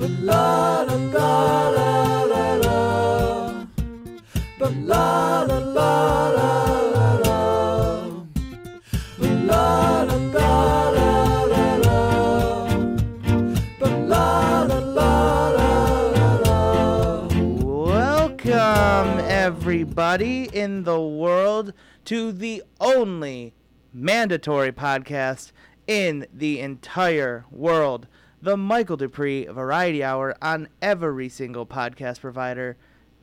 Welcome, everybody in the world, to the only mandatory podcast in the entire world, the Michael Dupree Variety Hour on every single podcast provider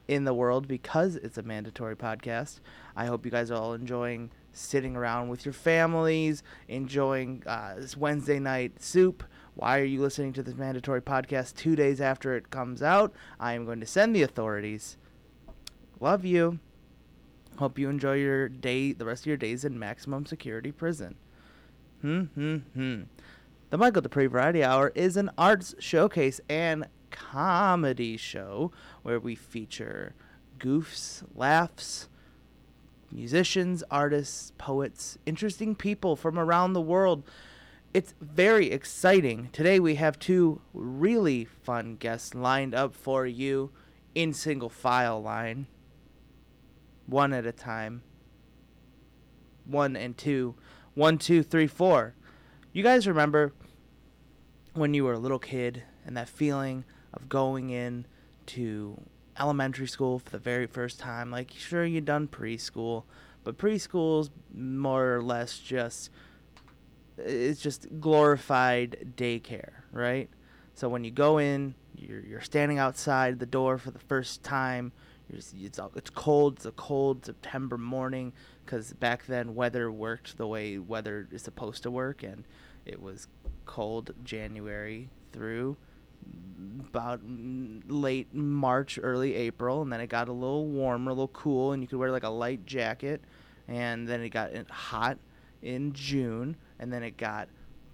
in the world because it's a mandatory podcast. I hope you guys are all enjoying sitting around with your families, enjoying uh, this Wednesday night soup. Why are you listening to this mandatory podcast two days after it comes out? I am going to send the authorities. Love you. Hope you enjoy your day, the rest of your days in maximum security prison. Hmm, hmm, hmm. The Michael Dupree Variety Hour is an arts showcase and comedy show where we feature goofs, laughs, musicians, artists, poets, interesting people from around the world. It's very exciting. Today we have two really fun guests lined up for you in single file line, one at a time. One and two. One, two, three, four. You guys remember when you were a little kid and that feeling of going in to elementary school for the very first time? Like, sure, you done preschool, but preschool's more or less just it's just glorified daycare, right? So when you go in, you're you're standing outside the door for the first time. S- it's it's cold. It's a cold September morning because back then weather worked the way weather is supposed to work, and it was cold January through about mm, late March, early April, and then it got a little warmer, a little cool, and you could wear like a light jacket, and then it got hot in June, and then it got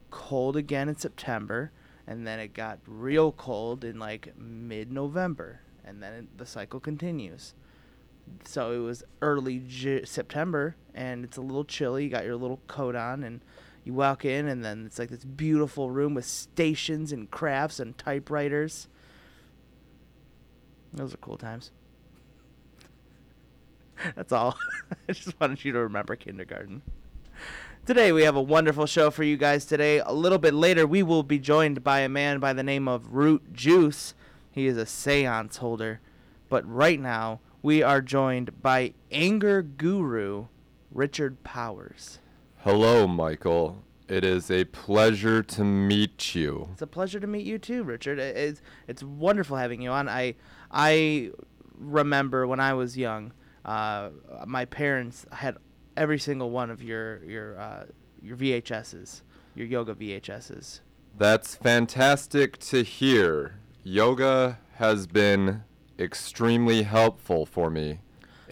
cold again in September, and then it got real cold in like mid-November, and then it, the cycle continues. So it was early J- September, and it's a little chilly. You got your little coat on, and you walk in, and then it's like this beautiful room with stations and crafts and typewriters. Those are cool times. That's all. I just wanted you to remember kindergarten. Today we have a wonderful show for you guys today. A little bit later we will be joined by a man by the name of Root Juice. He is a seance holder. But right now we are joined by anger guru Richard Powers. Hello, Michael. It is a pleasure to meet you. It's a pleasure to meet you too, Richard. It's it's wonderful having you on. I I remember when I was young, uh, my parents had every single one of your your uh, your VHSs, your yoga VHSs. That's fantastic to hear. Yoga has been extremely helpful for me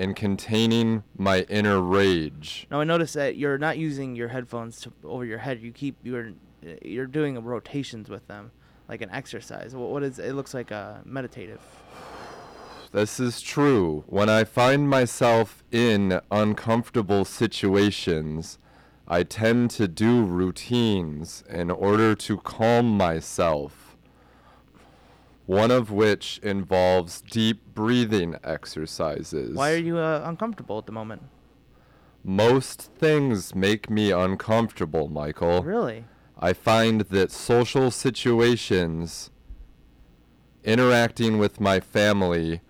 in containing my inner rage. Now I notice that you're not using your headphones to, over your head. You keep you're you're doing rotations with them, like an exercise. What, what is it? Looks like a meditative. This is true. When I find myself in uncomfortable situations, I tend to do routines in order to calm myself. One of which involves deep breathing exercises. Why are you uh, uncomfortable at the moment? Most things make me uncomfortable, Michael. Really? I find that social situations, interacting with my family,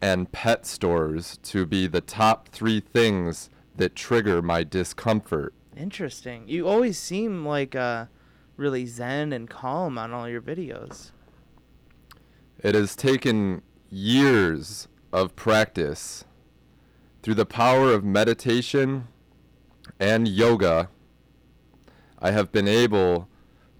and pet stores to be the top three things that trigger my discomfort. Interesting. You always seem like uh, really zen and calm on all your videos. It has taken years of practice. Through the power of meditation and yoga, I have been able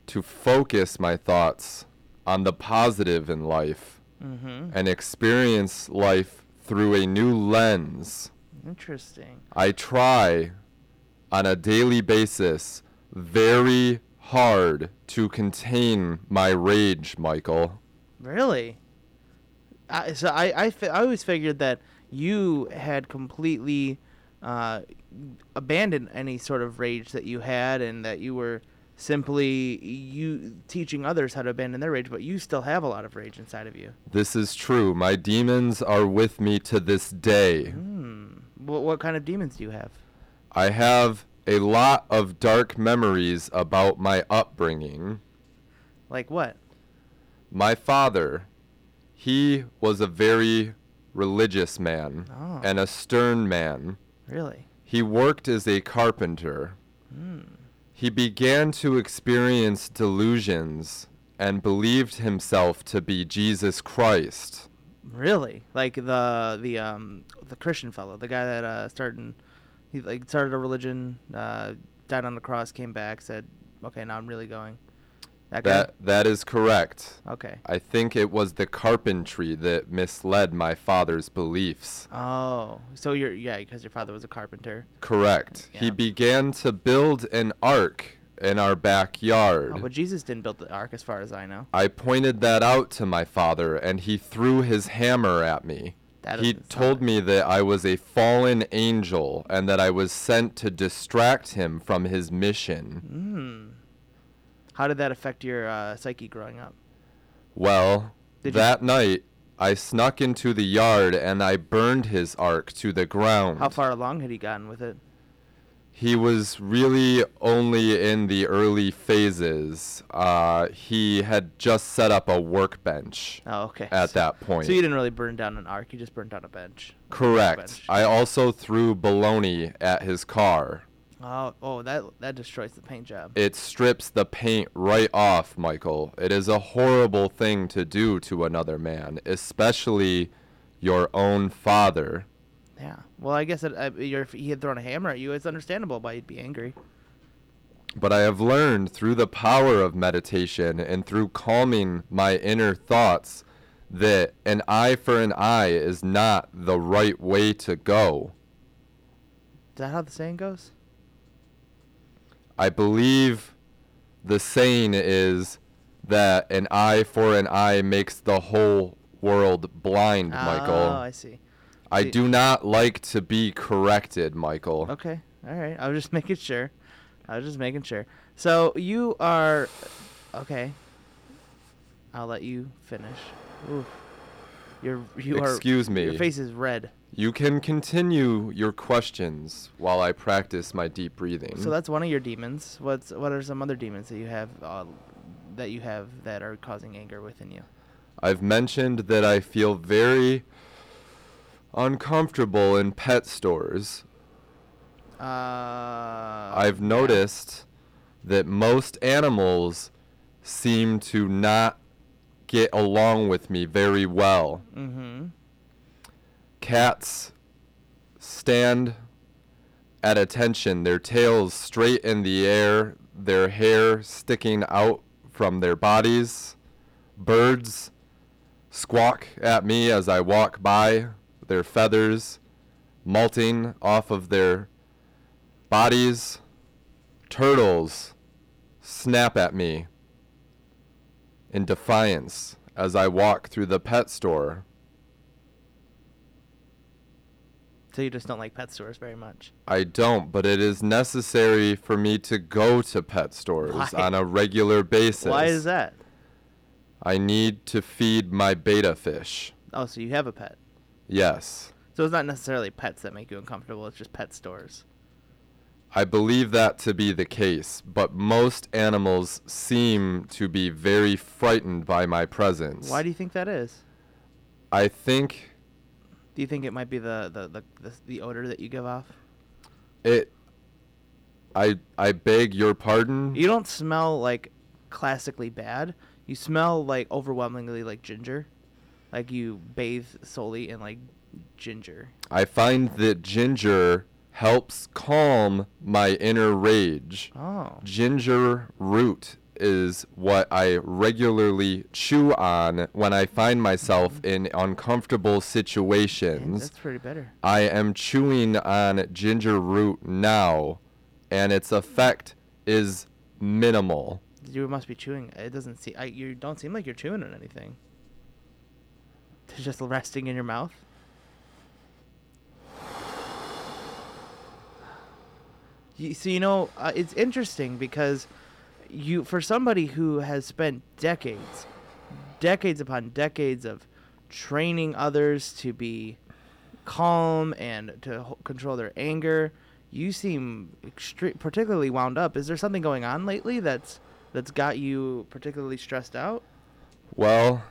to focus my thoughts on the positive in life Mm-hmm. and experience life through a new lens. Interesting. I try on a daily basis very hard to contain my rage, Michael. Really? I, so I, I, fi- I always figured that you had completely uh, abandoned any sort of rage that you had and that you were simply you teaching others how to abandon their rage, but you still have a lot of rage inside of you. This is true. My demons are with me to this day. Hmm. What, what kind of demons do you have? I have a lot of dark memories about my upbringing. Like what? My father, he was a very religious man Oh. and a stern man. Really? He worked as a carpenter. Hmm. He began to experience delusions and believed himself to be Jesus Christ. Really? Like the the um the Christian fellow, the guy that uh started he like started a religion, uh died on the cross, came back, said, "Okay, now I'm really going." That? That that is correct. Okay. I think it was the carpentry that misled my father's beliefs. Oh, so you're yeah, because your father was a carpenter. Correct. He began to build an ark in our backyard. Oh, but Jesus didn't build the ark, as far as I know. I pointed that out to my father, and he threw his hammer at me. That he told me that I was a fallen angel and that I was sent to distract him from his mission. Hmm. How did that affect your uh, psyche growing up? Well, Did you- that night I snuck into the yard and I burned his ark to the ground. How far along had he gotten with it? He was really only in the early phases. Uh, he had just set up a workbench Oh, okay. at so, that point. So you didn't really burn down an ark; you just burned down a bench. a Correct. bench. I also threw baloney at his car. Oh, oh, that that destroys the paint job. It strips the paint right off, Michael. It is a horrible thing to do to another man, especially your own father. yeah. Well, I guess it, uh, if he had thrown a hammer at you, it's understandable why you'd be angry. But I have learned through the power of meditation and through calming my inner thoughts that an eye for an eye is not the right way to go. Is that how the saying goes? I believe the saying is that an eye for an eye makes the whole world blind, ah, Michael. Oh, I see. I see. do not like to be corrected, Michael. Okay. All right. I was just making sure. I was just making sure. So you are okay. I'll let you finish. Ooh. You're you are Excuse me. Your face is red. You can continue your questions while I practice my deep breathing. So that's one of your demons. What's what are some other demons that you have uh, that you have that are causing anger within you? I've mentioned that I feel very uncomfortable in pet stores. Uh, I've noticed that most animals seem to not get along with me very well. Mm-hmm. Cats stand at attention, their tails straight in the air, their hair sticking out from their bodies. Birds squawk at me as I walk by, their feathers molting off of their bodies. Turtles snap at me in defiance as I walk through the pet store. So you just don't like pet stores very much. I don't, but it is necessary for me to go to pet stores Why? on a regular basis. Why is that? I need to feed my betta fish. Oh, so you have a pet. Yes. So it's not necessarily pets that make you uncomfortable. It's just pet stores. I believe that to be the case, but most animals seem to be very frightened by my presence. Why do you think that is? I think Do you think it might be the the, the, the, the odor that you give off? it I I beg your pardon. You don't smell like classically bad. You smell like overwhelmingly like ginger. Like you bathe solely in like ginger. I find that ginger helps calm my inner rage. Oh. Ginger root is what I regularly chew on when I find myself in uncomfortable situations. that's pretty better. I am chewing on ginger root now, and its effect is minimal. You must be chewing. It doesn't see. I, you don't seem like you're chewing on anything. It's just resting in your mouth. You, so you know, uh, it's interesting because you for somebody who has spent decades, decades upon decades of training others to be calm and to ho- control their anger, you seem extre- particularly wound up. Is there something going on lately that's that's got you particularly stressed out? Well,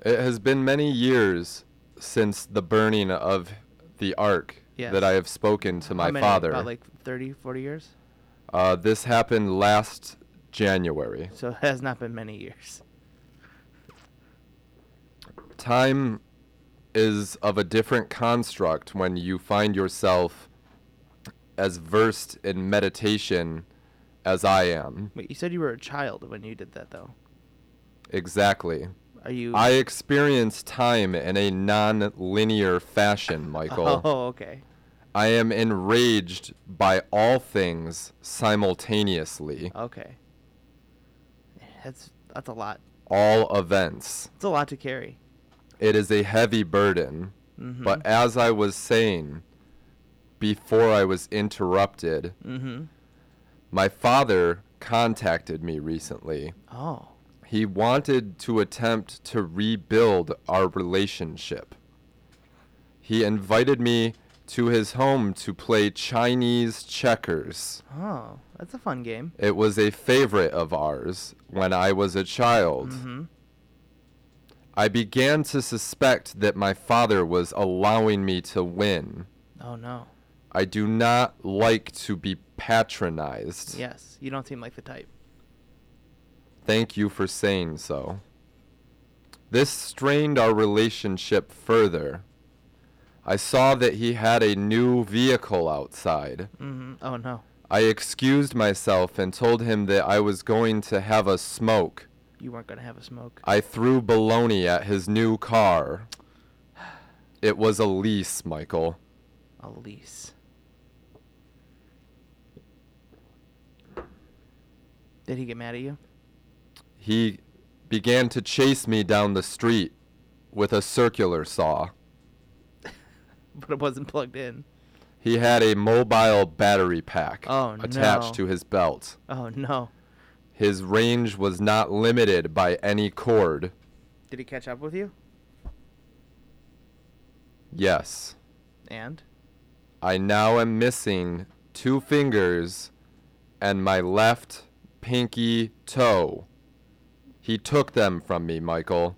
it has been many years since the burning of the ark Yes. that I have spoken to my How many, father. About like 30, 40 years? Uh, this happened last January. So it has not been many years. Time is of a different construct when you find yourself as versed in meditation as I am. Wait, you said you were a child when you did that, though. Exactly. Are you? I experience time in a non-linear fashion, Michael. Oh, okay. I am enraged by all things simultaneously, Okay. That's that's a lot. all events. It's a lot to carry. It is a heavy burden, Mm-hmm. but as I was saying before I was interrupted, mm-hmm. my father contacted me recently. Oh. He wanted to attempt to rebuild our relationship. He invited me to his home to play Chinese checkers. Oh, that's a fun game. It was a favorite of ours when I was a child. Mm-hmm. I began to suspect that my father was allowing me to win. Oh no. I do not like to be patronized. Yes, you don't seem like the type. Thank you for saying so. This strained our relationship further. I saw that he had a new vehicle outside. Mm-hmm. Oh no. I excused myself and told him that I was going to have a smoke. You weren't gonna have a smoke. I threw baloney at his new car. It was a lease, Michael. A lease. Did he get mad at you? He began to chase me down the street with a circular saw. But it wasn't plugged in. He had a mobile battery pack Oh, attached no. to his belt. Oh no. His range was not limited by any cord. Did he catch up with you? Yes, And? I now am missing two fingers and my left pinky toe. He took them from me, Michael,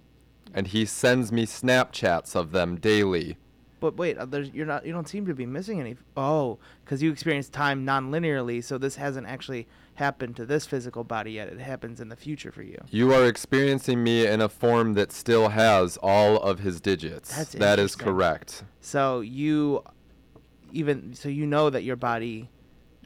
and he sends me Snapchats of them daily. But wait, uh, there's, you're not. You don't seem to be missing any. Oh, because you experience time non-linearly, so this hasn't actually happened to this physical body yet. It happens in the future for you. You are experiencing me in a form that still has all of his digits. That's that is correct. So you, even so, you know that your body.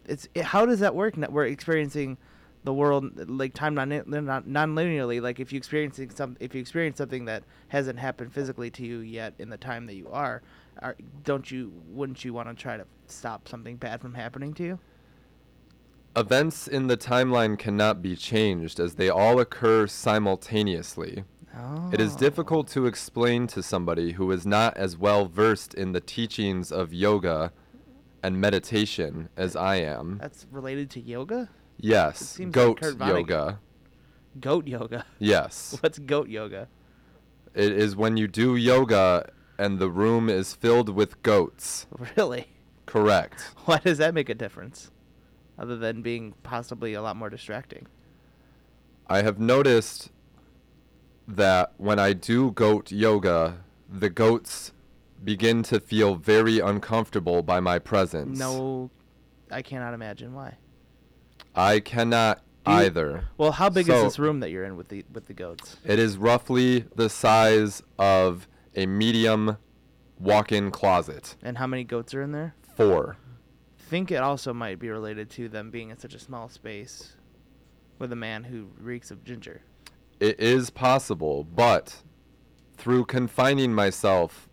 It's it, how does that work? That We're experiencing the world like time non non non-linearly. Like if you experiencing some, if you experience something that hasn't happened physically to you yet in the time that you are, are don't you? Wouldn't you want to try to stop something bad from happening to you? Events in the timeline cannot be changed as they all occur simultaneously. Oh. It is oh. difficult to explain to somebody who is not as well versed in the teachings of yoga and meditation as I am. That's related to yoga. Yes, like goat Kurt yoga. Goat yoga. Yes. What's goat yoga? It is when you do yoga and the room is filled with goats. Really? Correct. Why does that make a difference? Other than being possibly a lot more distracting. I have noticed that when I do goat yoga, the goats begin to feel very uncomfortable by my presence. No, I cannot imagine why. I cannot you- either. Well, how big is this room that you're in with the with the goats? It is roughly the size of a medium walk-in closet. And how many goats are in there? Four. I think it also might be related to them being in such a small space with a man who reeks of ginger. It is possible, but through confining myself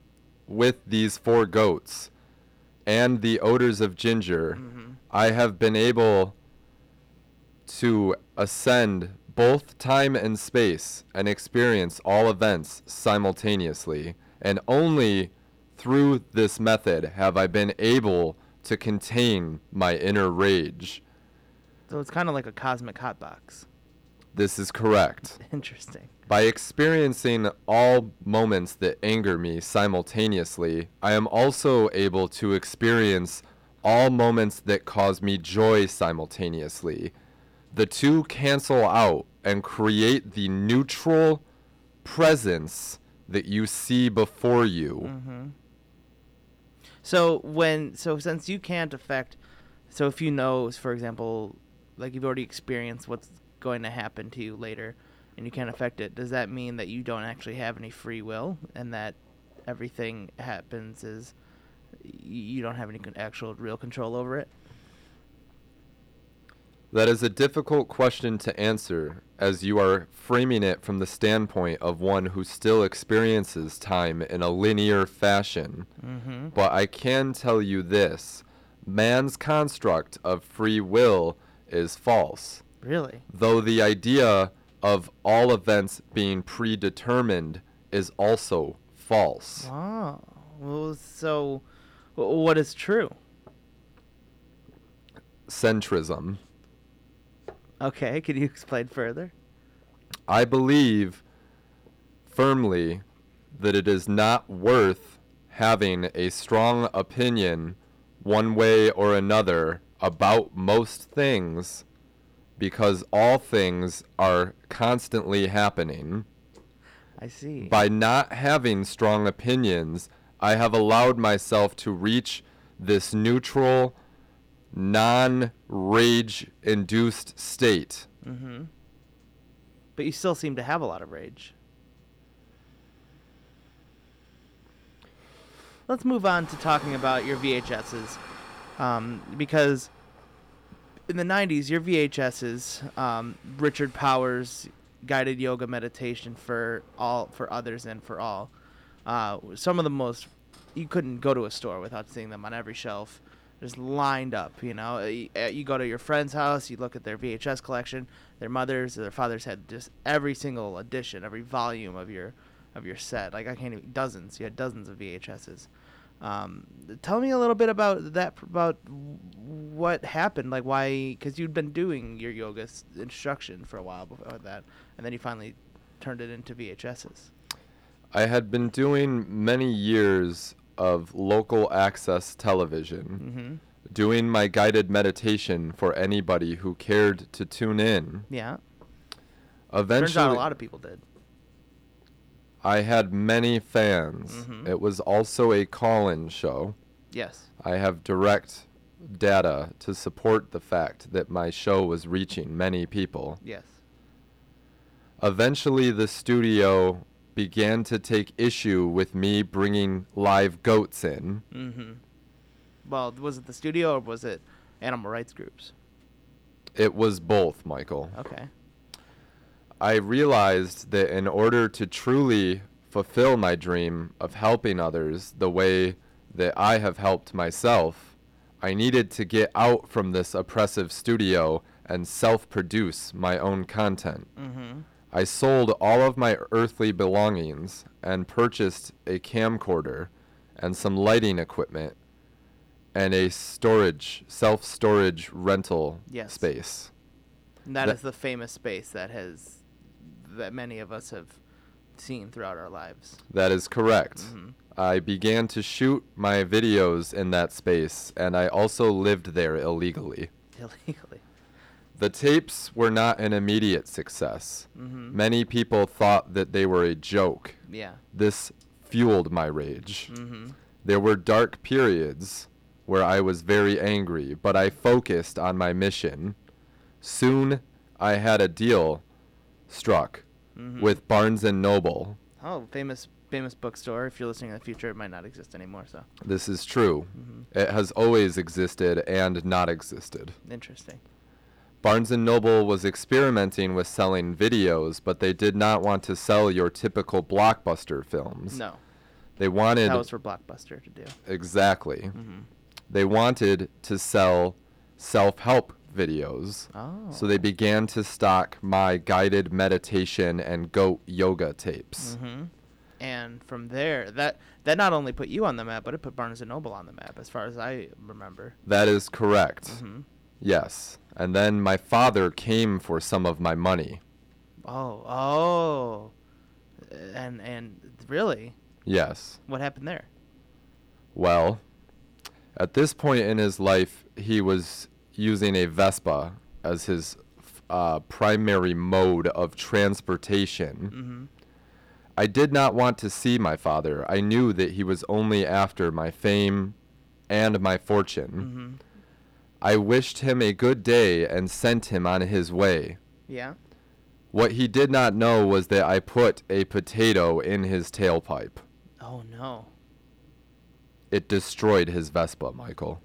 with these four goats and the odors of ginger, Mhm. I have been able to ascend both time and space and experience all events simultaneously. And only through this method have I been able to contain my inner rage. So it's kind of like a cosmic hotbox. This is correct. Interesting. By experiencing all moments that anger me simultaneously, I am also able to experience all moments that cause me joy simultaneously. The two cancel out and create the neutral presence that you see before you. Mm-hmm. So when so since you can't affect, so if you know, for example, like you've already experienced what's going to happen to you later, and you can't affect it, does that mean that you don't actually have any free will, and that everything happens is you don't have any actual real control over it? That is a difficult question to answer, as you are framing it from the standpoint of one who still experiences time in a linear fashion. Mm-hmm. But I can tell you this man's construct of free will is false. Really? Though the idea of all events being predetermined is also false. Oh, well, so wh- what is true? Centrism. Okay, can you explain further? I believe firmly that it is not worth having a strong opinion one way or another about most things because all things are constantly happening. I see. By not having strong opinions, I have allowed myself to reach this neutral, non rage induced state. Mm-hmm. But you still seem to have a lot of rage. Let's move on to talking about your VHSs, um, because in the '90s, your VHSs, um, Richard Powers guided yoga meditation for all, for others, and for all. Uh, some of the most you couldn't go to a store without seeing them on every shelf just lined up you know? Uh, uh, you go to your friend's house you look at their vhs collection their mothers their fathers had just every single edition every volume of your of your set. Like i can't even dozens you had dozens of vhs's um, tell me a little bit about that about what happened. Like why because you'd been doing your yoga s- instruction for a while before that and then you finally turned it into vhs's I had been doing many years of local access television, mm-hmm doing my guided meditation for anybody who cared to tune in. yeah Eventually, turns out a lot of people did I had many fans. Mhm. It was also a call-in show. yes I have direct data to support the fact that my show was reaching many people. yes Eventually, the studio began to take issue with me bringing live goats in. Mm-hmm. Well, was it the studio or was it animal rights groups? It was both, Michael. Okay. I realized that in order to truly fulfill my dream of helping others the way that I have helped myself, I needed to get out from this oppressive studio and self produce my own content. Mm-hmm. I sold all of my earthly belongings and purchased a camcorder and some lighting equipment and a storage, self storage rental Yes. space. And that That- is the famous space that has that many of us have seen throughout our lives. That is correct. Mhm. I began to shoot my videos in that space, and I also lived there illegally. Illegally. The tapes were not an immediate success. Mm-hmm. Many people thought that they were a joke. Yeah. This fueled my rage. Mm-hmm. There were dark periods where I was very angry, but I focused on my mission. Soon, I had a deal struck Mhm. with Barnes and Noble. Oh, famous famous bookstore. If you're listening in the future, it might not exist anymore. So This is true. Mhm. It has always existed and not existed. interesting. Barnes Noble was experimenting with selling videos, but they did not want to sell your typical blockbuster films. No, They wanted that was for Blockbuster to do. exactly. Mm-hmm. They wanted to sell self-help videos. Oh. So they began to stock my guided meditation and goat yoga tapes. Mm-hmm. And from there, that that not only put you on the map, but it put Barnes and Noble on the map, as far as I remember. That is correct. Mm-hmm. Yes. And then my father came for some of my money. Oh, oh. And and really, Yes. what happened there? Well, at this point in his life, he was using a Vespa as his uh, primary mode of transportation. Mm-hmm. I did not want to see my father. I knew that he was only after my fame and my fortune. Mm-hmm. I wished him a good day and sent him on his way. Yeah. What he did not know was that I put a potato in his tailpipe. Oh no. It destroyed his Vespa, Michael.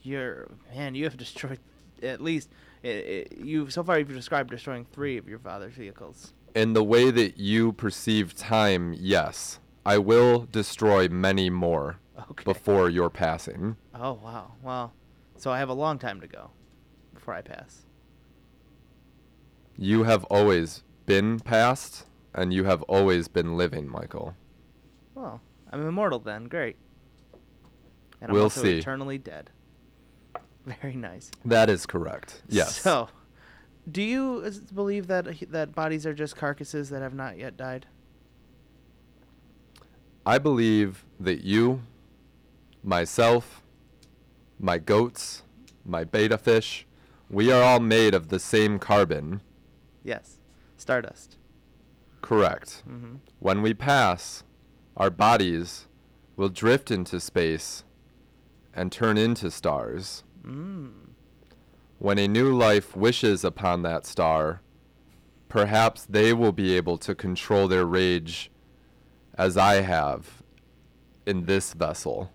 You're man. You have destroyed at least. It, it, you so far you've described destroying three of your father's vehicles. In the way that you perceive time, yes. I will destroy many more Okay. before your passing. Oh wow. Well, so I have a long time to go before I pass. You have always been past, and you have always been living, Michael. Well, I'm immortal then. Great. And I'm We'll also see. eternally dead. Very nice. That is correct. Yes. So, do you believe that that bodies are just carcasses that have not yet died? I believe that you, myself, my goats, my betta fish, we are all made of the same carbon. Yes. Stardust. Correct. Mm-hmm. When we pass, our bodies will drift into space and turn into stars. Mm. When a new life wishes upon that star, perhaps they will be able to control their rage as I have in this vessel.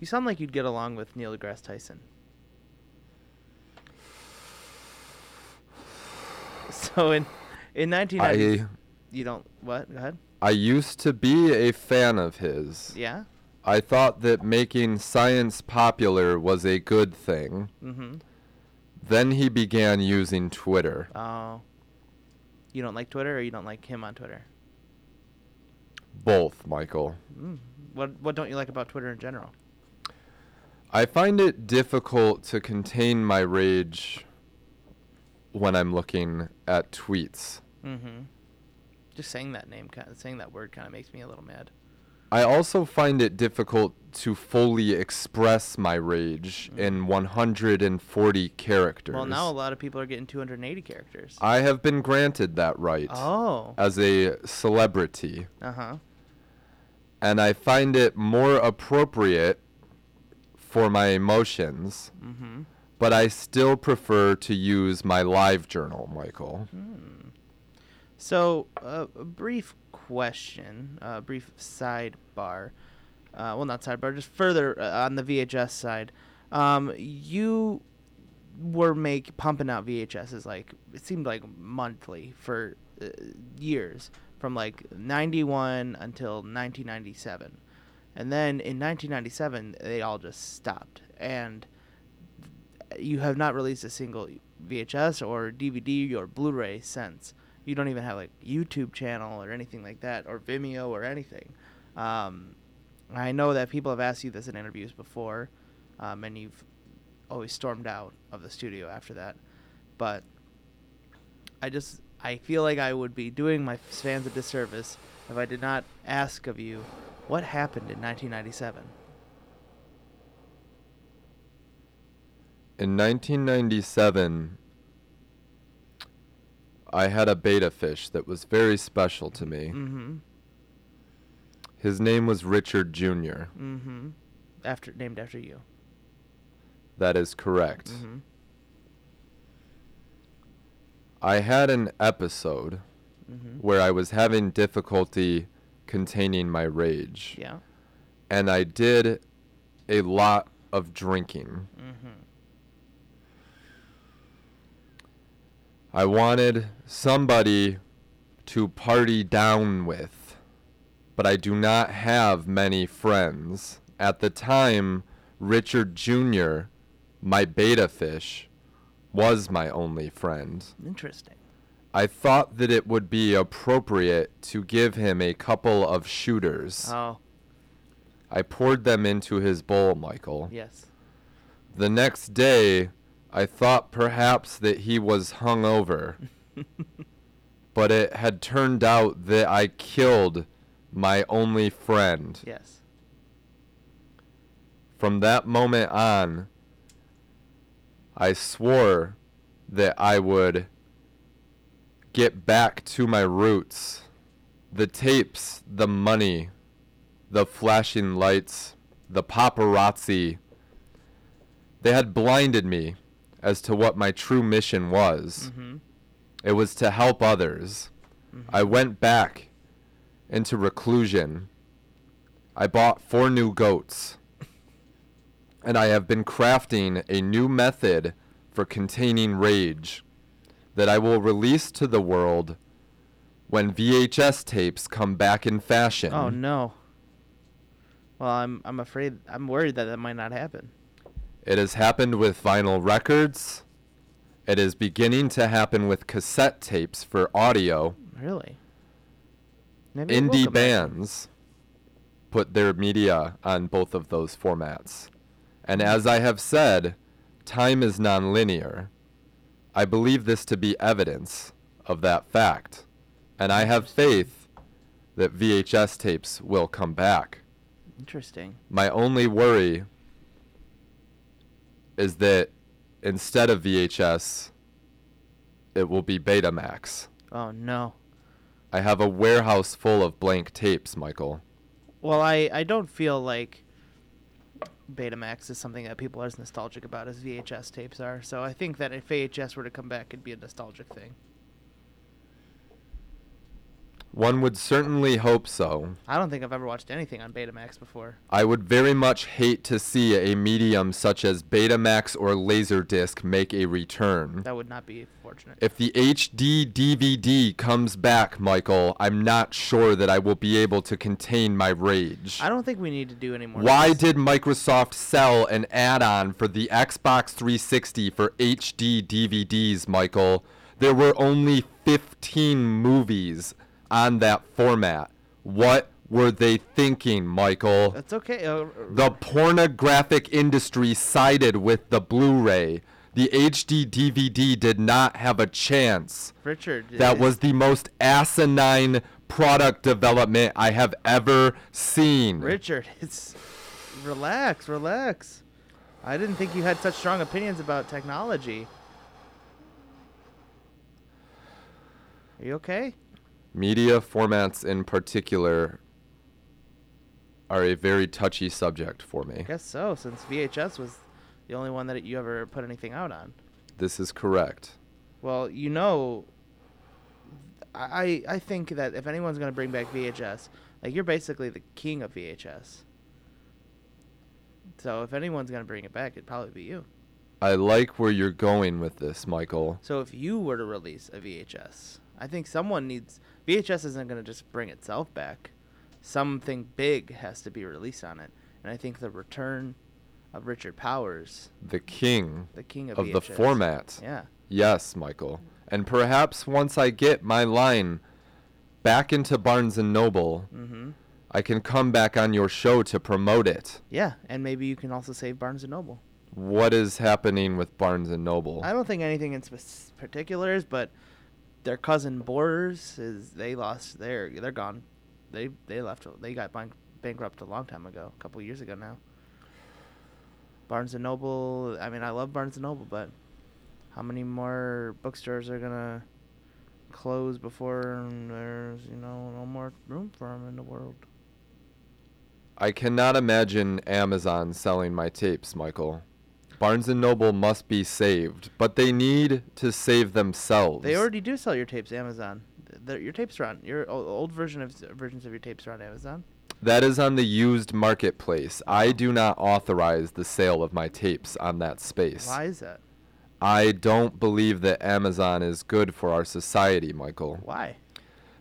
You sound like you'd get along with Neil deGrasse Tyson. So in in 1990, I you don't what? Go ahead. I used to be a fan of his. Yeah. I thought that making science popular was a good thing. Mm-hmm. Then he began using Twitter. Oh. You don't like Twitter, or you don't like him on Twitter? Both, Michael. Mm. What What don't you like about Twitter in general? I find it difficult to contain my rage when I'm looking at tweets. Mm-hmm. Just saying that name, kind of, saying that word, kind of makes me a little mad. I also find it difficult to fully express my rage in 140 characters. Well, now a lot of people are getting 280 characters. I have been granted that right oh. as a celebrity, Uh huh. and I find it more appropriate for my emotions, Mm-hmm. but I still prefer to use my live journal, Michael. Hmm. So, uh, a brief question, a brief sidebar. Uh, well, not sidebar, just further uh, on the VHS side. Um, you were make pumping out VHSs like it seemed like monthly for uh, years, from like '91 until 1997, and then in 1997 they all just stopped, and you have not released a single VHS or DVD or Blu-ray since. You don't even have like YouTube channel or anything like that, or Vimeo or anything. Um, I know that people have asked you this in interviews before, um, and you've always stormed out of the studio after that. But I just I feel like I would be doing my fans a disservice if I did not ask of you what happened in 1997. In 1997, I had a betta fish that was very special to me. Mm-hmm. His name was Richard Jr. Mm-hmm. After named after you. That is correct. Mm-hmm. I had an episode Mm-hmm. where I was having difficulty containing my rage. Yeah. And I did a lot of drinking. Mm-hmm. I wanted somebody to party down with, but I do not have many friends. At the time, Richard Jr., my betta fish, was my only friend. Interesting. I thought that it would be appropriate to give him a couple of shooters. Oh, I poured them into his bowl, Michael. yes. The next day, I thought perhaps that he was hungover, but it had turned out that I killed my only friend. Yes. From that moment on, I swore that I would get back to my roots. The tapes, the money, the flashing lights, the paparazzi. They had blinded me as to what my true mission was. Mm-hmm. It was to help others. I went back into reclusion. I bought four new goats. And I have been crafting a new method for containing rage that I will release to the world when VHS tapes come back in fashion. Oh no. Well, I'm I'm afraid I'm worried that that might not happen. It has happened with vinyl records. It is beginning to happen with cassette tapes for audio. Really? Maybe Indie back. bands put their media on both of those formats. And as I have said, time is nonlinear. I believe this to be evidence of that fact. And I have faith that VHS tapes will come back. Interesting. My only worry is that instead of VHS, it will be Betamax. Oh no. I have a warehouse full of blank tapes, Michael. Well, I I don't feel like Betamax is something that people are as nostalgic about as VHS tapes are. So I think that if VHS were to come back, it'd be a nostalgic thing. One would certainly hope so. I don't think I've ever watched anything on Betamax before. I would very much hate to see a medium such as Betamax or Laserdisc make a return. That would not be fortunate. If the HD DVD comes back, Michael, I'm not sure that I will be able to contain my rage. I don't think we need to do any more. Why did Microsoft sell an add-on for the Xbox 360 for HD DVDs, Michael? There were only 15 movies on that format. What were they thinking, Michael? That's okay. Uh, The pornographic industry sided with the Blu-ray. The HD DVD did not have a chance. Richard. That was the most asinine product development I have ever seen. Richard. It's relax, relax. I didn't think you had such strong opinions about technology. Are you okay? Media formats in particular are a very touchy subject for me. I guess so, since VHS was the only one that you ever put anything out on. This is correct. Well, you know, I I think that if anyone's gonna bring back VHS, like you're basically the king of VHS. So if anyone's gonna bring it back, it'd probably be you. I like where you're going with this, Michael. So if you were to release a VHS, I think someone needs VHS isn't gonna just bring itself back. Something big has to be released on it, and I think the return of Richard Powers, The king the king of, of the format. Yeah. Yes, Michael. And perhaps once I get my line back into Barnes and Noble, Mm-hmm. I can come back on your show to promote it. Yeah, and maybe you can also save Barnes and Noble. What is happening with Barnes and Noble? I don't think anything in spec- particulars, but their cousin Borders is they lost their they're gone. They they left they got bank- bankrupt a long time ago, a couple years ago now. Barnes and Noble, I mean I love Barnes and Noble, but how many more bookstores are gonna close before there's you know no more room for them in the world? I cannot imagine Amazon selling my tapes, Michael. Barnes and Noble must be saved, but they need to save themselves. They already do sell your tapes, Amazon. Th- your tapes are on your old version of versions of your tapes are on Amazon. That is on the used marketplace. I oh. do not authorize the sale of my tapes on that space. Why is that? I don't believe that Amazon is good for our society, Michael. Why?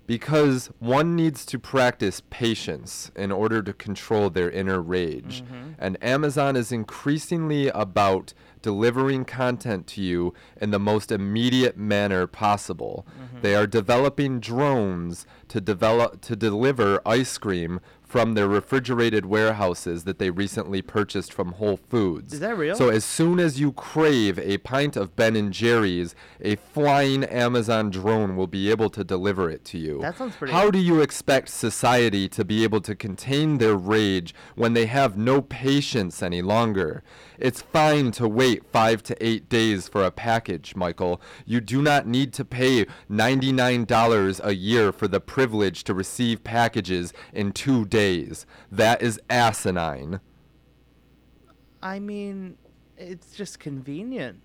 Because one needs to practice patience in order to control their inner rage. Mhm. And Amazon is increasingly about delivering content to you in the most immediate manner possible. Mhm. They are developing drones to develop to deliver ice cream from their refrigerated warehouses that they recently purchased from Whole Foods. Is that real? So as soon as you crave a pint of Ben and Jerry's, a flying Amazon drone will be able to deliver it to you. That sounds pretty- How do you expect society to be able to contain their rage when they have no patience any longer? It's fine to wait five to eight days for a package, Michael. You do not need to pay $99 a year for the privilege to receive packages in two days. That is asinine. I mean, it's just convenient.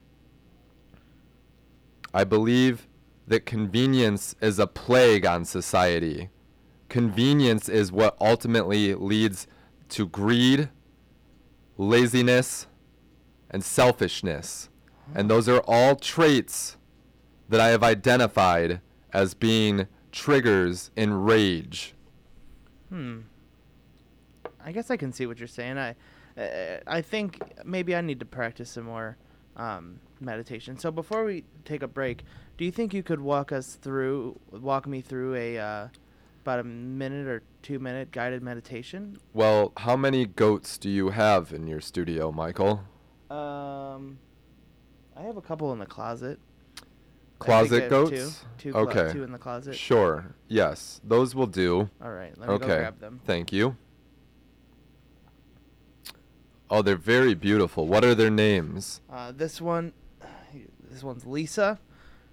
I believe that convenience is a plague on society. Convenience is what ultimately leads to greed, laziness, and selfishness. And those are all traits that I have identified as being triggers in rage. Hmm. I guess I can see what you're saying. I, uh, I think maybe I need to practice some more um, meditation. So before we take a break, do you think you could walk us through, walk me through a uh, about a minute or two minute guided meditation? Well, how many goats do you have in your studio, Michael? Um, I have a couple in the closet. I think I Closet goats? Two, two, clo- okay. two in the closet. Sure. Yes, those will do. All right, let me okay. go grab them. Thank you. Oh, they're very beautiful. What are their names? Uh, this one, this one's Lisa,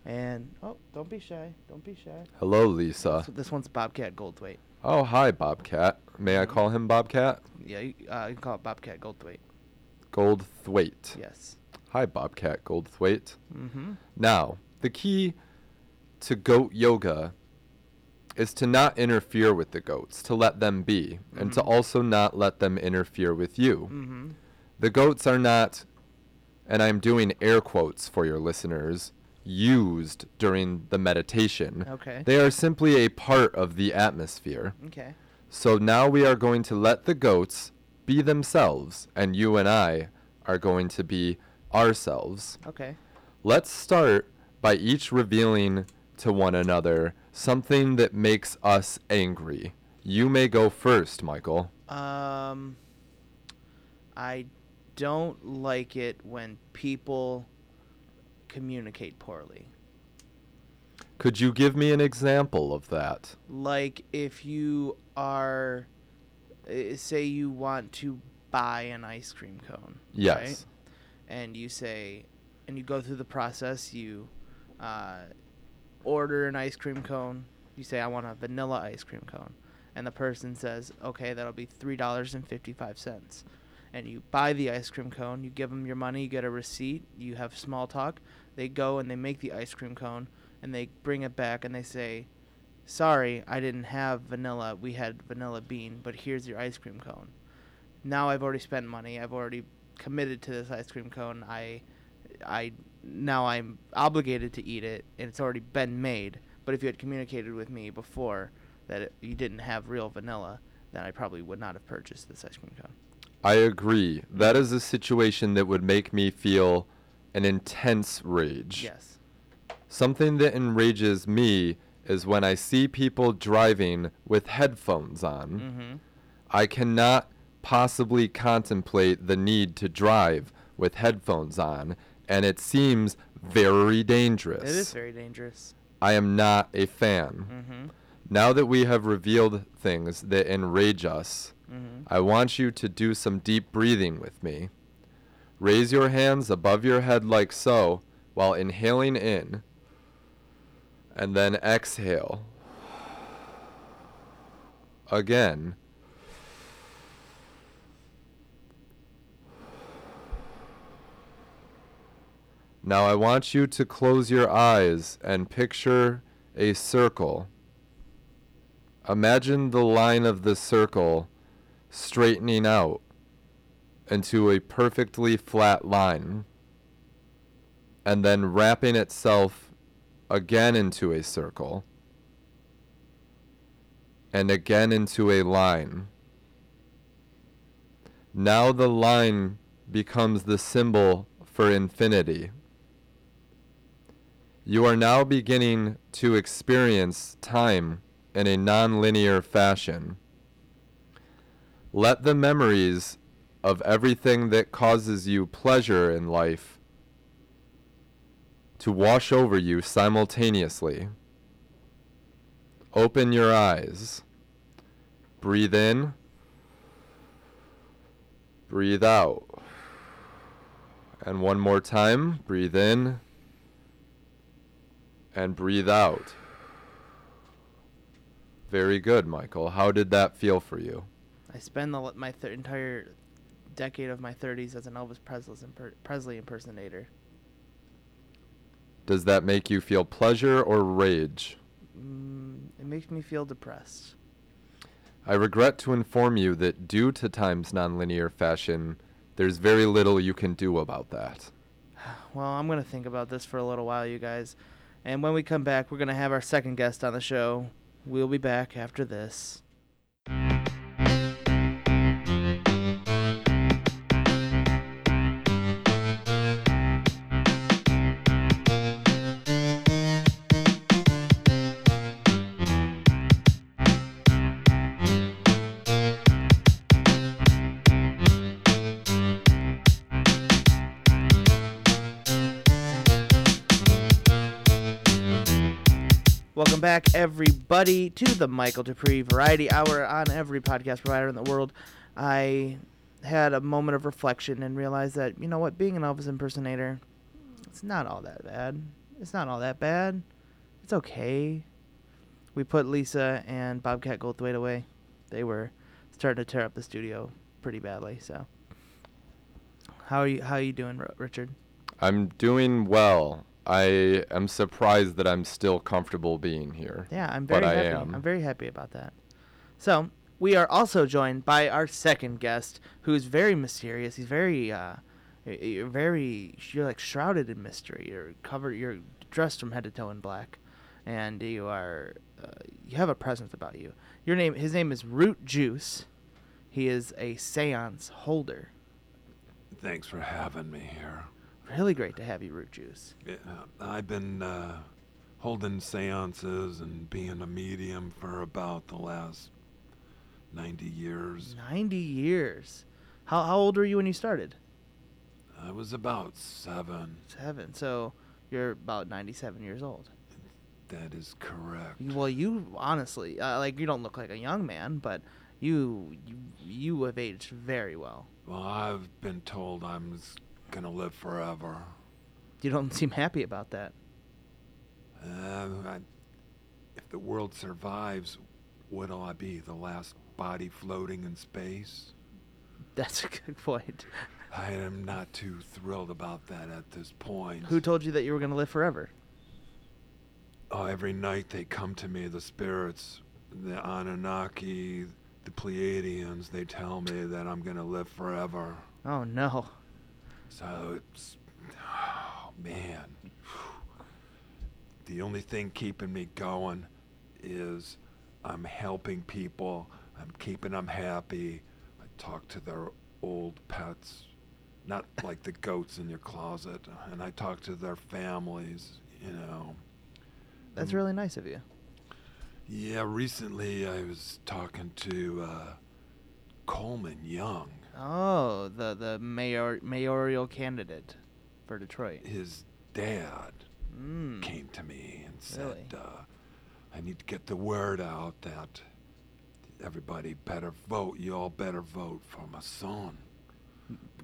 and oh, don't be shy, don't be shy. Hello, Lisa. So this one's Bobcat Goldthwait. Oh, hi, Bobcat. May I call him Bobcat? Yeah, you, uh, you can call it Bobcat Goldthwait. Goldthwait. Yes. Hi, Bobcat Goldthwait. Mm-hmm. Now, the key to goat yoga is to not interfere with the goats, to let them be, and to Mhm. also not let them interfere with you. Mm-hmm. The goats are not, and I'm doing air quotes for your listeners, used during the meditation. Okay. They are simply a part of the atmosphere. Okay. So now we are going to let the goats be themselves, and you and I are going to be ourselves. Okay. Let's start by each revealing to one another something that makes us angry. You may go first, Michael. Um, I don't like it when people communicate poorly. Could you give me an example of that? Like if you are, say you want to buy an ice cream cone. Yes. Right? And you say, and you go through the process. You uh, order an ice cream cone. You say, I want a vanilla ice cream cone. And the person says, okay, that'll be $3.55. And you buy the ice cream cone. You give them your money. You get a receipt. You have small talk. They go and they make the ice cream cone. And they bring it back and they say, sorry, I didn't have vanilla. We had vanilla bean, but here's your ice cream cone. Now I've already spent money. I've already committed to this ice cream cone. I, I now I'm obligated to eat it, and it's already been made. But if you had communicated with me before that it, you didn't have real vanilla, then I probably would not have purchased this ice cream cone. I agree. That is a situation that would make me feel an intense rage. Yes. Something that enrages me is when I see people driving with headphones on. Mm-hmm. I cannot possibly contemplate the need to drive with headphones on, and it seems very dangerous. It is very dangerous. I am not a fan. Mm-hmm. Now that we have revealed things that enrage us, Mm-hmm. I want you to do some deep breathing with me. Raise your hands above your head like so while inhaling in, and then exhale. Again. Now I want you to close your eyes and picture a circle. Imagine the line of the circle straightening out into a perfectly flat line and then wrapping itself again into a circle and again into a line. Now the line becomes the symbol for infinity. You are now beginning to experience time in a nonlinear fashion. Let the memories of everything that causes you pleasure in life to wash over you simultaneously. Open your eyes. Breathe in. Breathe out. And one more time. Breathe in. And breathe out. Very good, Michael. How did that feel for you? I spend the, my th- entire decade of my 30s as an Elvis Presley impersonator. Does that make you feel pleasure or rage? Mm, it makes me feel depressed. I regret to inform you that due to time's nonlinear fashion, there's very little you can do about that. Well, I'm going to think about this for a little while, you guys. And when we come back, we're going to have our second guest on the show. We'll be back after this. Welcome back, everybody, to the Michael Duprey Variety Hour on every podcast provider in the world. I had a moment of reflection and realized that, you know what, being an Elvis impersonator, it's not all that bad. It's not all that bad. It's okay. We put Lisa and Bobcat Goldthwait away. They were starting to tear up the studio pretty badly, so. How are you how are you doing, Richard? I'm doing well. I am surprised that I'm still comfortable being here. Yeah, I'm very But I happy. am. I'm very happy about that. So we are also joined by our second guest, who's very mysterious. He's very, uh, you're very, you're like shrouded in mystery. You're covered. You're dressed from head to toe in black, and you are, uh, you have a presence about you. Your name, his name is Root Juice. He is a seance holder. Thanks for having me here. Really great to have you, Root Juice. Yeah, I've been uh, holding seances and being a medium for about the last 90 years. Ninety years. How how old were you when you started? I was about seven. Seven. So you're about ninety-seven years old. That is correct. Well, you honestly, uh, like, you don't look like a young man, but you you, you have aged very well. Well, I've been told I'm s- gonna live forever. You don't seem happy about that. Uh, I, if the world survives, what'll I be? The last body floating in space? That's a good point. I am not too thrilled about that at this point. Who told you that you were going to live forever? Oh, every night they come to me, the spirits, the Anunnaki, the Pleiadians, they tell me that I'm going to live forever. Oh no. So it's. Oh, man. The only thing keeping me going is I'm helping people, I'm keeping them happy. I talk to their old pets, not like the goats in your closet, and I talk to their families, you know. That's Mm. really nice of you. Yeah, recently I was talking to uh, Coleman Young. Oh, the the mayor mayoral candidate for Detroit. His dad Mm. came to me and Really? said, uh, I need to get the word out that everybody better vote. You all better vote for my son.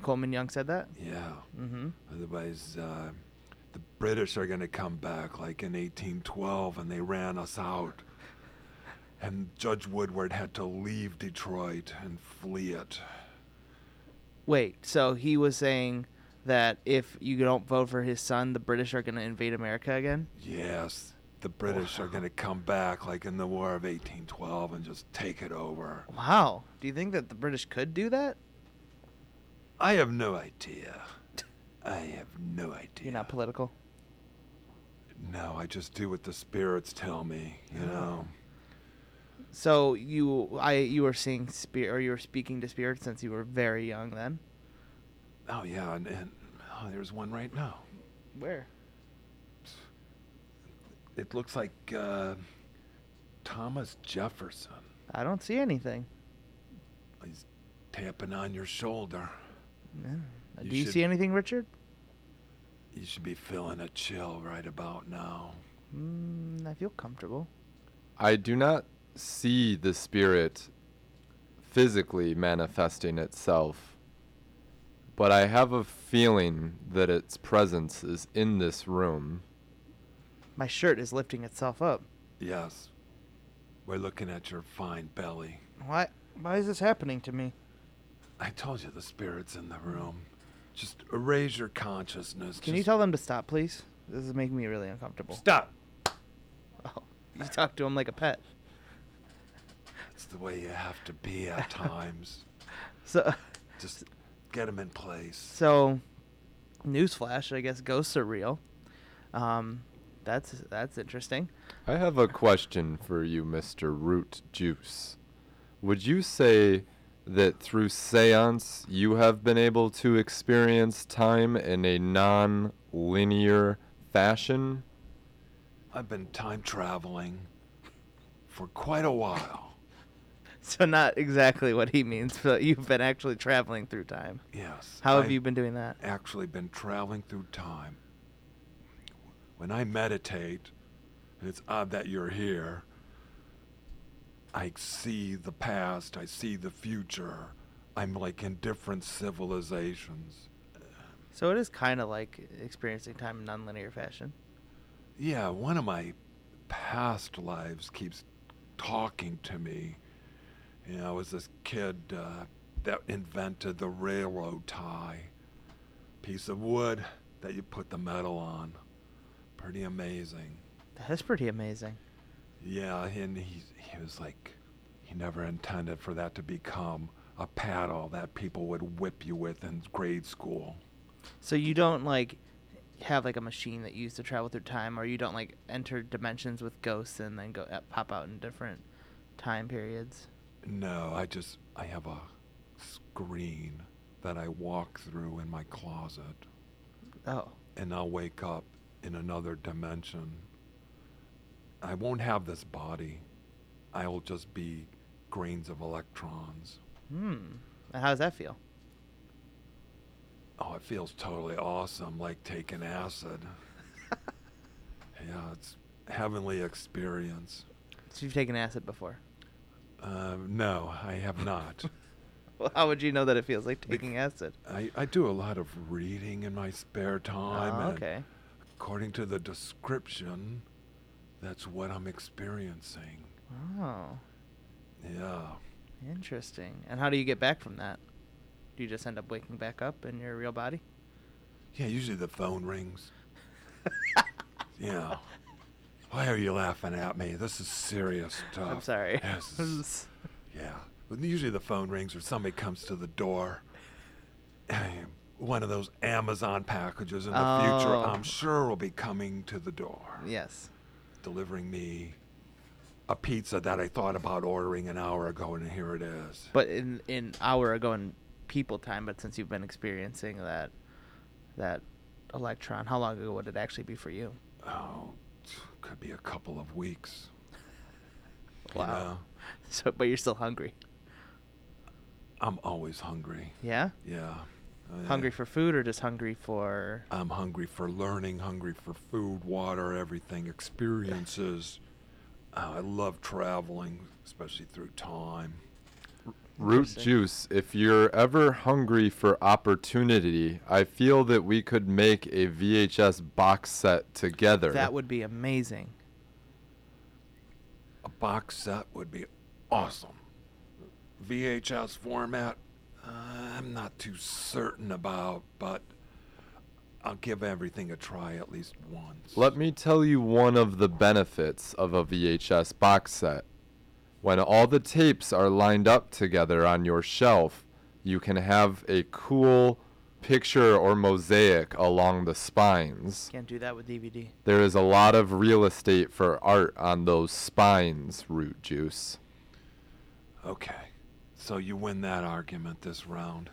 Coleman Young said that. Yeah. Mm-hmm. Otherwise, uh, the British are going to come back like in 1812 and they ran us out. And Judge Woodward had to leave Detroit and flee it. Wait, so he was saying that if you don't vote for his son, the British are going to invade America again? Yes, the British are going to come back like in the War of 1812 and just take it over. Wow. Do you think that the British could do that? I have no idea. I have no idea. You're not political. No, I just do what the spirits tell me, you oh. know. So you, I, you were seeing spirit, or you were speaking to spirits since you were very young. Then Oh yeah, and, and oh, there's one right now. where? It looks like uh, Thomas Jefferson. I don't see anything. He's tapping on your shoulder. Yeah. Uh, You Do you should- see anything, Richard? You should be feeling a chill right about now. Mm, I feel comfortable. I do not see the spirit physically manifesting itself, but I have a feeling that its presence is in this room. My shirt is lifting itself up. Yes. We're looking at your fine belly. Why? Why is this happening to me? I told you the spirit's in the room. Just erase your consciousness. Can you Just tell them to stop, please? This is making me really uncomfortable. Stop. Oh, you talk to him like a pet. It's the way you have to be at times. So, Just get them in place. so, newsflash. I guess ghosts are real. Um, that's that's interesting. I have a question for you, Mr. Root Juice. Would you say that through seance you have been able to experience time in a non linear fashion? I've been time traveling for quite a while. So not exactly what he means, but you've been actually traveling through time. Yes. How have I've you been doing that? Actually, been traveling through time. When I meditate, and it's odd that you're here, I see the past, I see the future. I'm like in different civilizations. So it is kind of like experiencing time in nonlinear fashion. Yeah, one of my past lives keeps talking to me. You know, I was this kid uh, that invented the railroad tie. Piece of wood that you put the metal on. Pretty amazing. That is pretty amazing. Yeah, and he, he was like, he never intended for that to become a paddle that people would whip you with in grade school. So you don't like have like a machine that you use to travel through time, or you don't like enter dimensions with ghosts and then go uh, pop out in different time periods. No, I just I have a screen that I walk through in my closet Oh, and I'll wake up in another dimension. I won't have this body. I'll just be grains of electrons. hmm. How does that feel? Oh, it feels totally awesome like taking acid. yeah, it's heavenly experience. So you've taken acid before. Um, no, I have not. Well, how would you know that it feels like Bec- taking acid? I, I do a lot of reading in my spare time. Oh, and okay. According to the description, that's what I'm experiencing. Oh, Yeah. interesting. And how do you get back from that? Do you just end up waking back up in your real body? Yeah, usually the phone rings. yeah. Why are you laughing at me? This is serious stuff. I'm sorry. Yes, this is- yeah. But usually the phone rings or somebody comes to the door. One of those Amazon packages in the future, Oh. I'm sure will be coming to the door. yes. delivering me a pizza that I thought about ordering an hour ago, and here it is. But in in hour ago in people time, but since you've been experiencing that that electron, how long ago would it actually be for you? Oh, could be a couple of weeks. you Wow. know? So, but you're still hungry. I'm always hungry. Yeah. Yeah. Hungry for food or just hungry for? I'm hungry for learning, hungry for food, water, everything, experiences. Uh, I love traveling, especially through time. Root Juice, if you're ever hungry for opportunity, I feel that we could make a VHS box set together. That would be amazing. A box set would be awesome. VHS format, uh, I'm not too certain about, but I'll give everything a try at least once. Let me tell you one of the benefits of a VHS box set. When all the tapes are lined up together on your shelf, you can have a cool picture or mosaic along the spines. Can't do that with DVD. There is a lot of real estate for art on those spines, Root Juice. Okay, so you win that argument this round.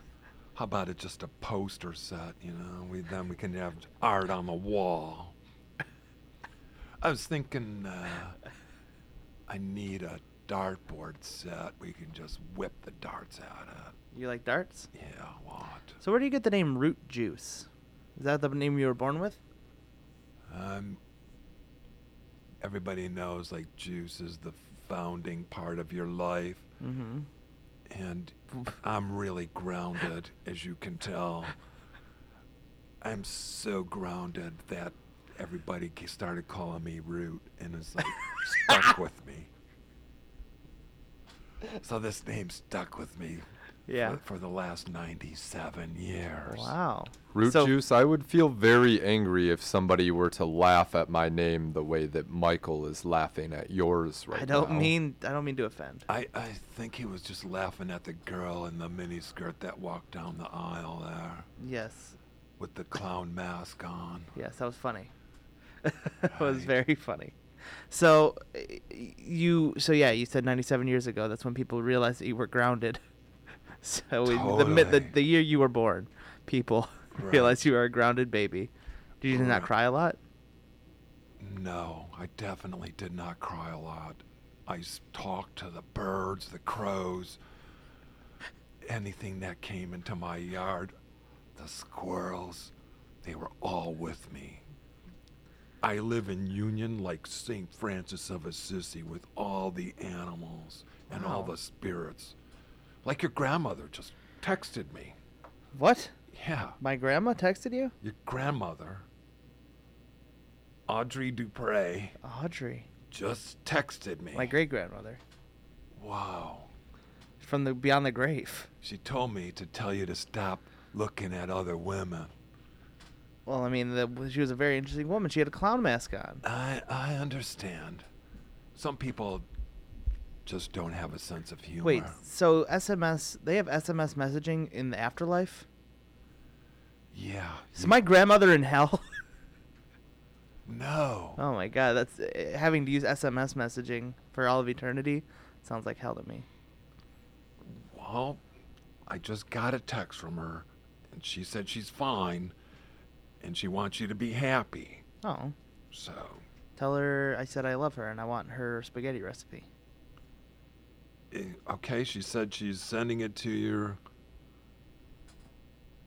How about it just a poster set, you know? We then we can have art on the wall. I was thinking uh, I need a dartboard set we can just whip the darts out it. You like darts? Yeah, what? So where do you get the name Root Juice? Is that the name you were born with? Um, everybody knows like juice is the founding part of your life, Mm-hmm. and I'm really grounded, as you can tell. I'm so grounded that everybody started calling me Root, and it's like stuck with me. So this name stuck with me Yeah. for, for the last 97 years. Wow. Root So- juice. I would feel very angry if somebody were to laugh at my name the way that Michael is laughing at yours right now. I don't now. mean I don't mean to offend. I, I think he was just laughing at the girl in the miniskirt that walked down the aisle there Yes. with the clown mask on. Yes, that was funny. that was very funny. So you so yeah, you said 97 years ago. That's when people realized that you were grounded. so in the, the the year you were born, people realized you were a grounded baby. Did you not cry a lot? No, I definitely did not cry a lot. I talked to the birds, the crows, anything that came into my yard, the squirrels, they were all with me. I live in union like St. Francis of Assisi with all the animals and all the spirits. Like your grandmother just texted me. What? Yeah, My grandma texted you? your grandmother, Audrey Duprey, Audrey, just texted me. my great grandmother Wow. from the beyond the grave. She told me to tell you to stop looking at other women. Well, I mean, the, she was a very interesting woman. She had a clown mask on. I I understand. Some people just don't have a sense of humor. Wait, so SMS? They have SMS messaging in the afterlife? Yeah. Is my grandmother in hell? no. oh my god, that's uh, having to use SMS messaging for all of eternity. Sounds like hell to me. Well, I just got a text from her, and she said she's fine, and she wants you to be happy. Oh, So, tell her I said I love her and I want her spaghetti recipe. eh, okay, she said she's sending it to you.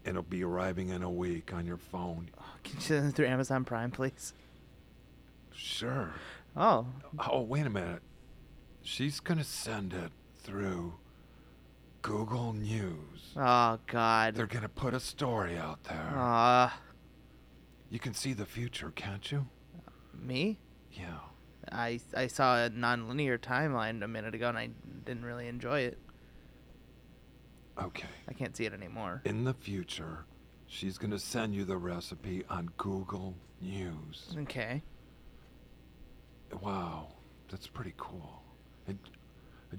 It'll be arriving in a week on your phone. Oh, can you send it through Amazon Prime, please? Sure. Oh, Oh, wait a minute. She's going to send it through Google News. oh God. They're going to put a story out there. Ah, You can see the future, can't you? me? Yeah. I I saw a non-linear timeline a minute ago and I didn't really enjoy it. Okay. I can't see it anymore. In the future, she's going to send you the recipe on Google News. Okay. Wow. That's pretty cool. And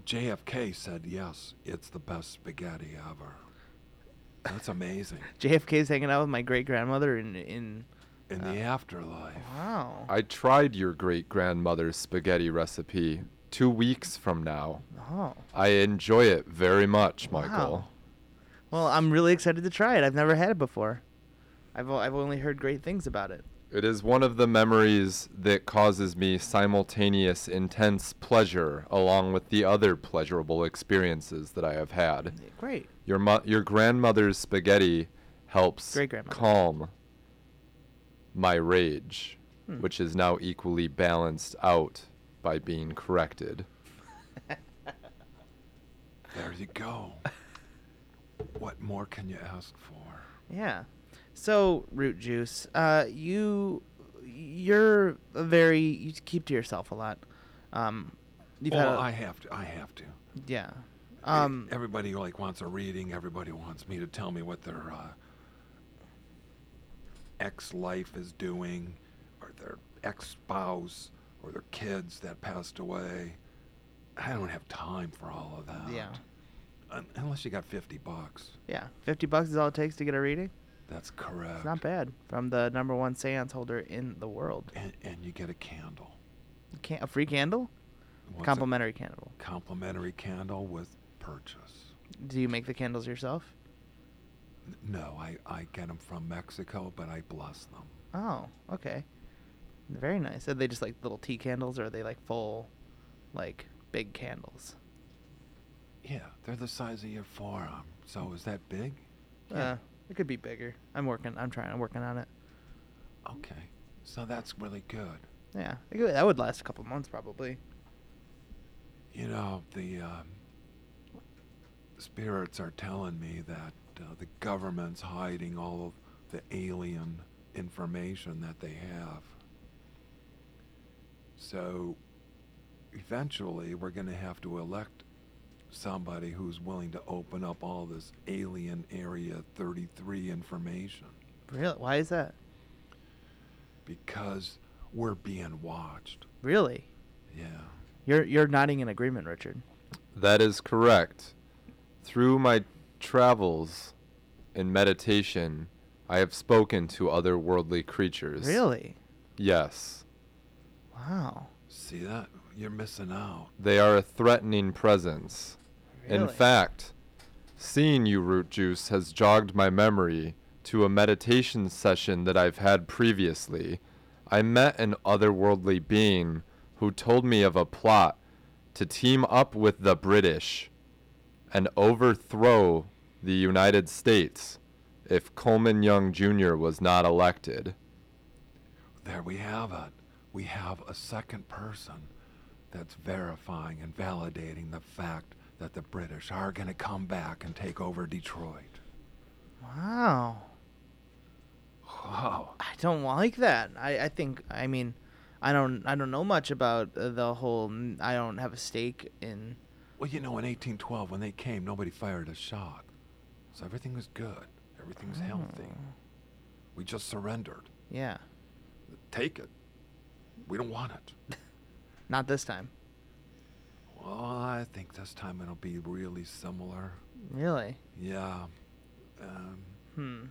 JFK said, yes, it's the best spaghetti ever. That's amazing. JFK's hanging out with my great grandmother in in. In the ah. afterlife. Wow. I tried your great grandmother's spaghetti recipe two weeks from now. oh. I enjoy it very much, Michael. Wow. Well, I'm really excited to try it. I've never had it before. I've o- I've only heard great things about it. It is one of the memories that causes me simultaneous intense pleasure along with the other pleasurable experiences that I have had. Great. Your mo- your grandmother's spaghetti helps Great-grandmother. calm my rage, Hmm. which is now equally balanced out by being corrected. There you go. what more can you ask for? Yeah. So, root juice, uh, you, you're a very you keep to yourself a lot. Um, you've well, had a- I have to. I have to. yeah. Um, everybody like wants a reading. Everybody wants me to tell me what their uh, ex-life is doing, or their ex-spouse, or their kids that passed away. I don't have time for all of that. Yeah. Un- unless you got fifty bucks. yeah. Fifty bucks is all it takes to get a reading. That's correct. It's not bad from the number one seance holder in the world. And, and you get a candle. Can a free candle? What's Complimentary candle. complimentary candle with purchase. Do you make the candles yourself? No, I, I get them from Mexico, but I bless them. Oh, okay. Very nice. Are they just like little tea candles, or are they like full, like big candles. Yeah, they're the size of your forearm. So is that big? Uh, it could be bigger. I'm working. I'm trying. I'm working on it. Okay. So that's really good. Yeah, could- that would last a couple months probably. You know, the um, spirits are telling me that uh, the government's hiding all of the alien information that they have. So eventually, we're going to have to elect somebody who's willing to open up all this alien Area 33 information Really? Why is that? because we're being watched. Really? Yeah. You're you're nodding in agreement, Richard. That is correct. Through my travels in meditation, I have spoken to otherworldly creatures. Really? Yes. Wow. See that? You're missing out. They are a threatening presence. Really? In fact, seeing you, Root Juice, has jogged my memory to a meditation session that I've had previously. I met an otherworldly being who told me of a plot to team up with the British and overthrow the United States if Coleman Young Jr. was not elected. There we have it. We have a second person that's verifying and validating the fact that the British are going to come back and take over Detroit. Wow. Wow. I don't like that. I, I think I mean I don't I don't know much about uh, the whole I don't have a stake in Well, you know, in 1812, when they came, nobody fired a shot. So everything was good. Everything's healthy. Oh. We just surrendered. Yeah. Take it. We don't want it. Not this time. Well, I think this time it'll be really similar. Really? Yeah. Um, Hmm.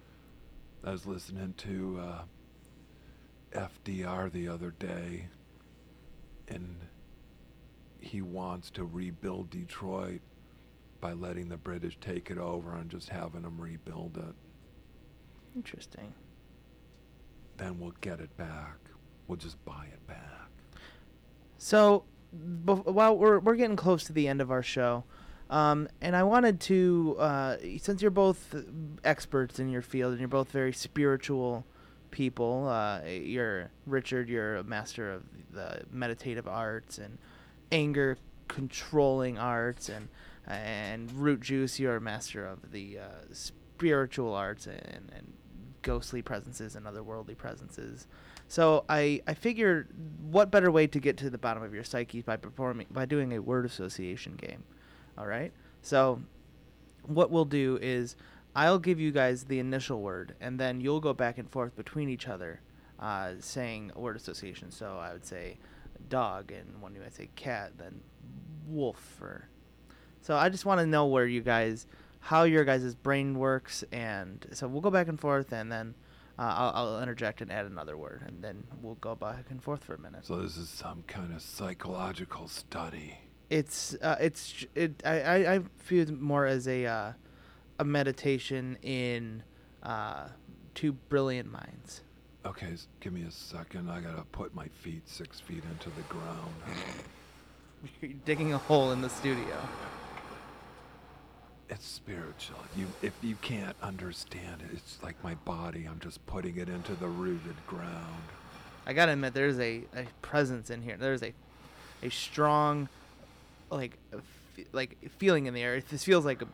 I was listening to uh, FDR the other day, and he wants to rebuild Detroit by letting the British take it over and just having them rebuild it. Interesting. Then we'll get it back. We'll just buy it back. So, bef- while we're we're getting close to the end of our show, um, and I wanted to, uh, since you're both experts in your field and you're both very spiritual people, uh, you're Richard, you're a master of the meditative arts and anger controlling arts, and and Root Juice, you're a master of the uh, spiritual arts and, and ghostly presences and otherworldly presences. So I, I figured what better way to get to the bottom of your psyche by performing by doing a word association game. All right? So what we'll do is I'll give you guys the initial word and then you'll go back and forth between each other uh, saying word association. So I would say dog and when you might say cat then wolf or so I just want to know where you guys how your guys' brain works and so we'll go back and forth and then uh, I'll, I'll interject and add another word, and then we'll go back and forth for a minute. So this is some kind of psychological study. It's uh, it's it I, I, I view it more as a uh, a meditation in uh, two brilliant minds. Okay, give me a second. I gotta put my feet six feet into the ground. You're digging a hole in the studio. It's spiritual. You, if you can't understand it, it's like my body. I'm just putting it into the rooted ground. I gotta admit, there's a, a presence in here. There's a a strong like fe- like feeling in the air. This feels like a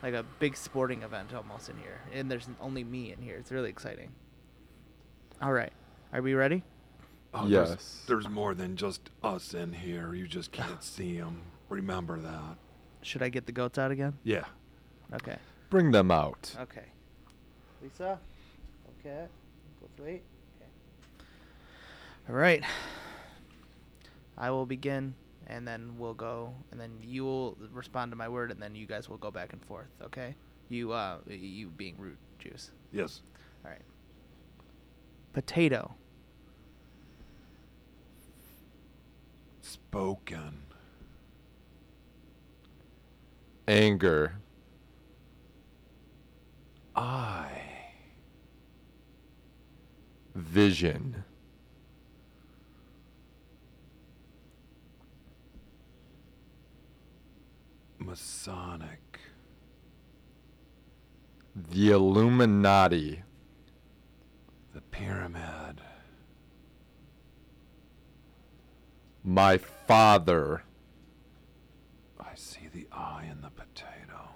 like a big sporting event almost in here, and there's only me in here. It's really exciting. All right, are we ready? Oh, there's- Yes. There's, more than just us in here. You just can't see them. Remember that. Should I get the goats out again? Yeah. Okay. Bring them out. Okay. Lisa? Okay. Both wait. Okay. All right. I will begin, and then we'll go, and then you will respond to my word, and then you guys will go back and forth. Okay? You, uh, you being root juice. Yes. All right. Potato. Spoken. Anger. I. Vision. Masonic. The Illuminati. The pyramid. My father. I see the eye in the potato.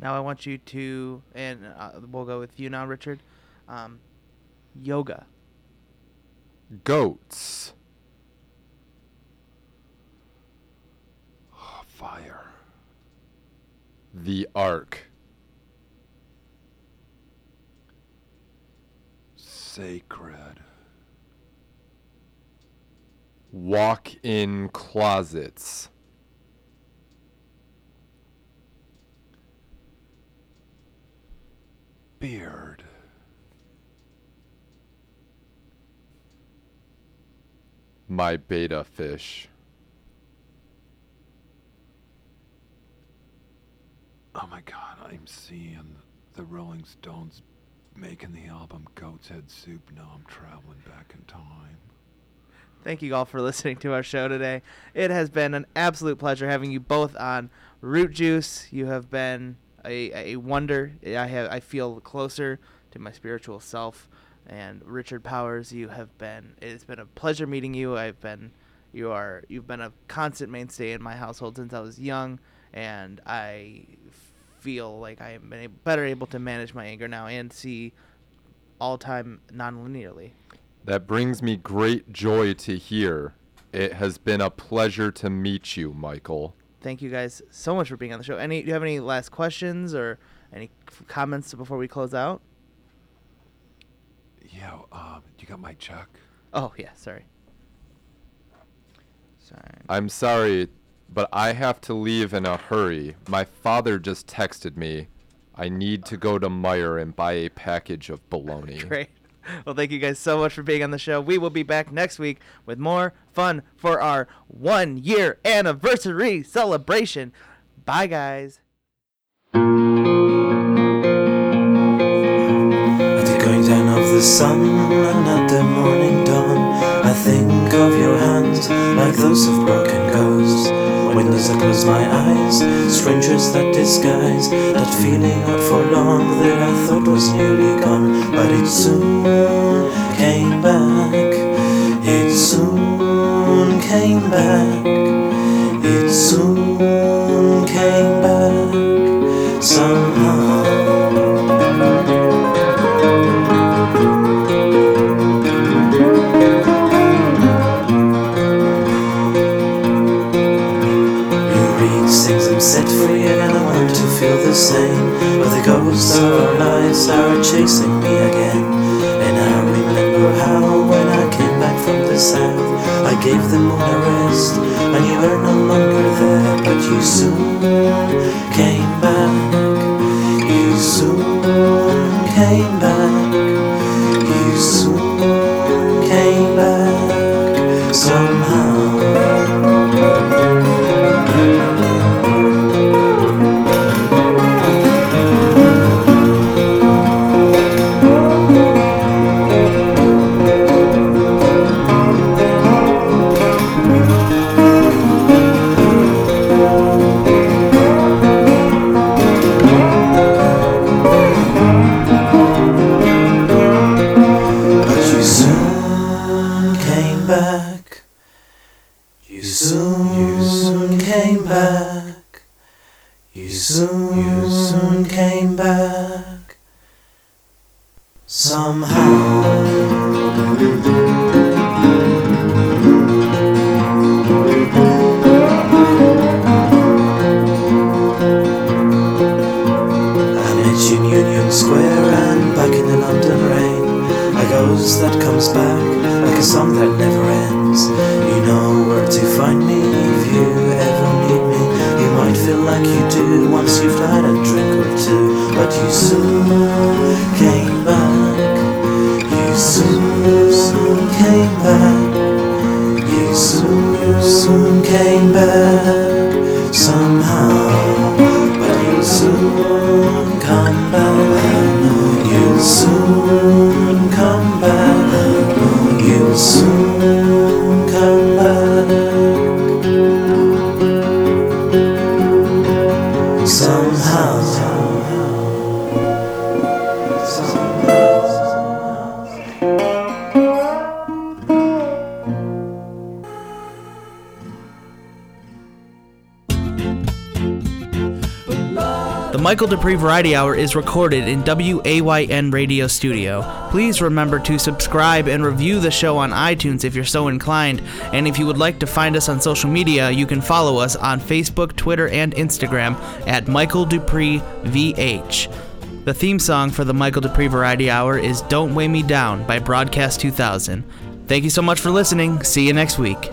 Now I want you to, and uh, we'll go with you now, Richard. Um, yoga. Goats. Oh, fire. The Ark. Sacred. Walk in closets. Beard. My betta fish. Oh my god, I'm seeing the Rolling Stones making the album Goat's Head Soup. Now I'm traveling back in time. Thank you all for listening to our show today. It has been an absolute pleasure having you both on Root Juice. You have been a, a wonder. I have I feel closer to my spiritual self. And Richard Powers, you have been. It's been a pleasure meeting you. I've been. You are. You've been a constant mainstay in my household since I was young, and I feel like I am been better able to manage my anger now and see all time non-linearly. That brings me great joy to hear. It has been a pleasure to meet you, Michael. thank you guys so much for being on the show. Any, do you have any last questions or any comments before we close out? Yeah, um, you got my check? Oh yeah, sorry. Sorry. I'm sorry, but I have to leave in a hurry. My father just texted me. I need to go to Meijer and buy a package of bologna. Great. Well, thank you guys so much for being on the show. We will be back next week with more fun for our one year anniversary celebration. Bye, guys. At the going down of the sun and at the morning dawn, I think of your hands like those of broken ghosts. When as I close my eyes, strangers that disguise that feeling out for long that I thought was nearly gone, but it soon came back. It soon came back. It soon came back somehow. Our lives are chasing me again? And I remember how when I came back from the south I gave the moon a rest. And you were no longer there But you soon Variety Hour is recorded in WAYN Radio Studio. Please remember to subscribe and review the show on iTunes if you're so inclined. And if you would like to find us on social media, you can follow us on Facebook, Twitter, and Instagram at Michael Duprey VH. The theme song for the Michael Duprey Variety Hour is Don't Weigh Me Down by Broadcast 2000. Thank you so much for listening. See you next week.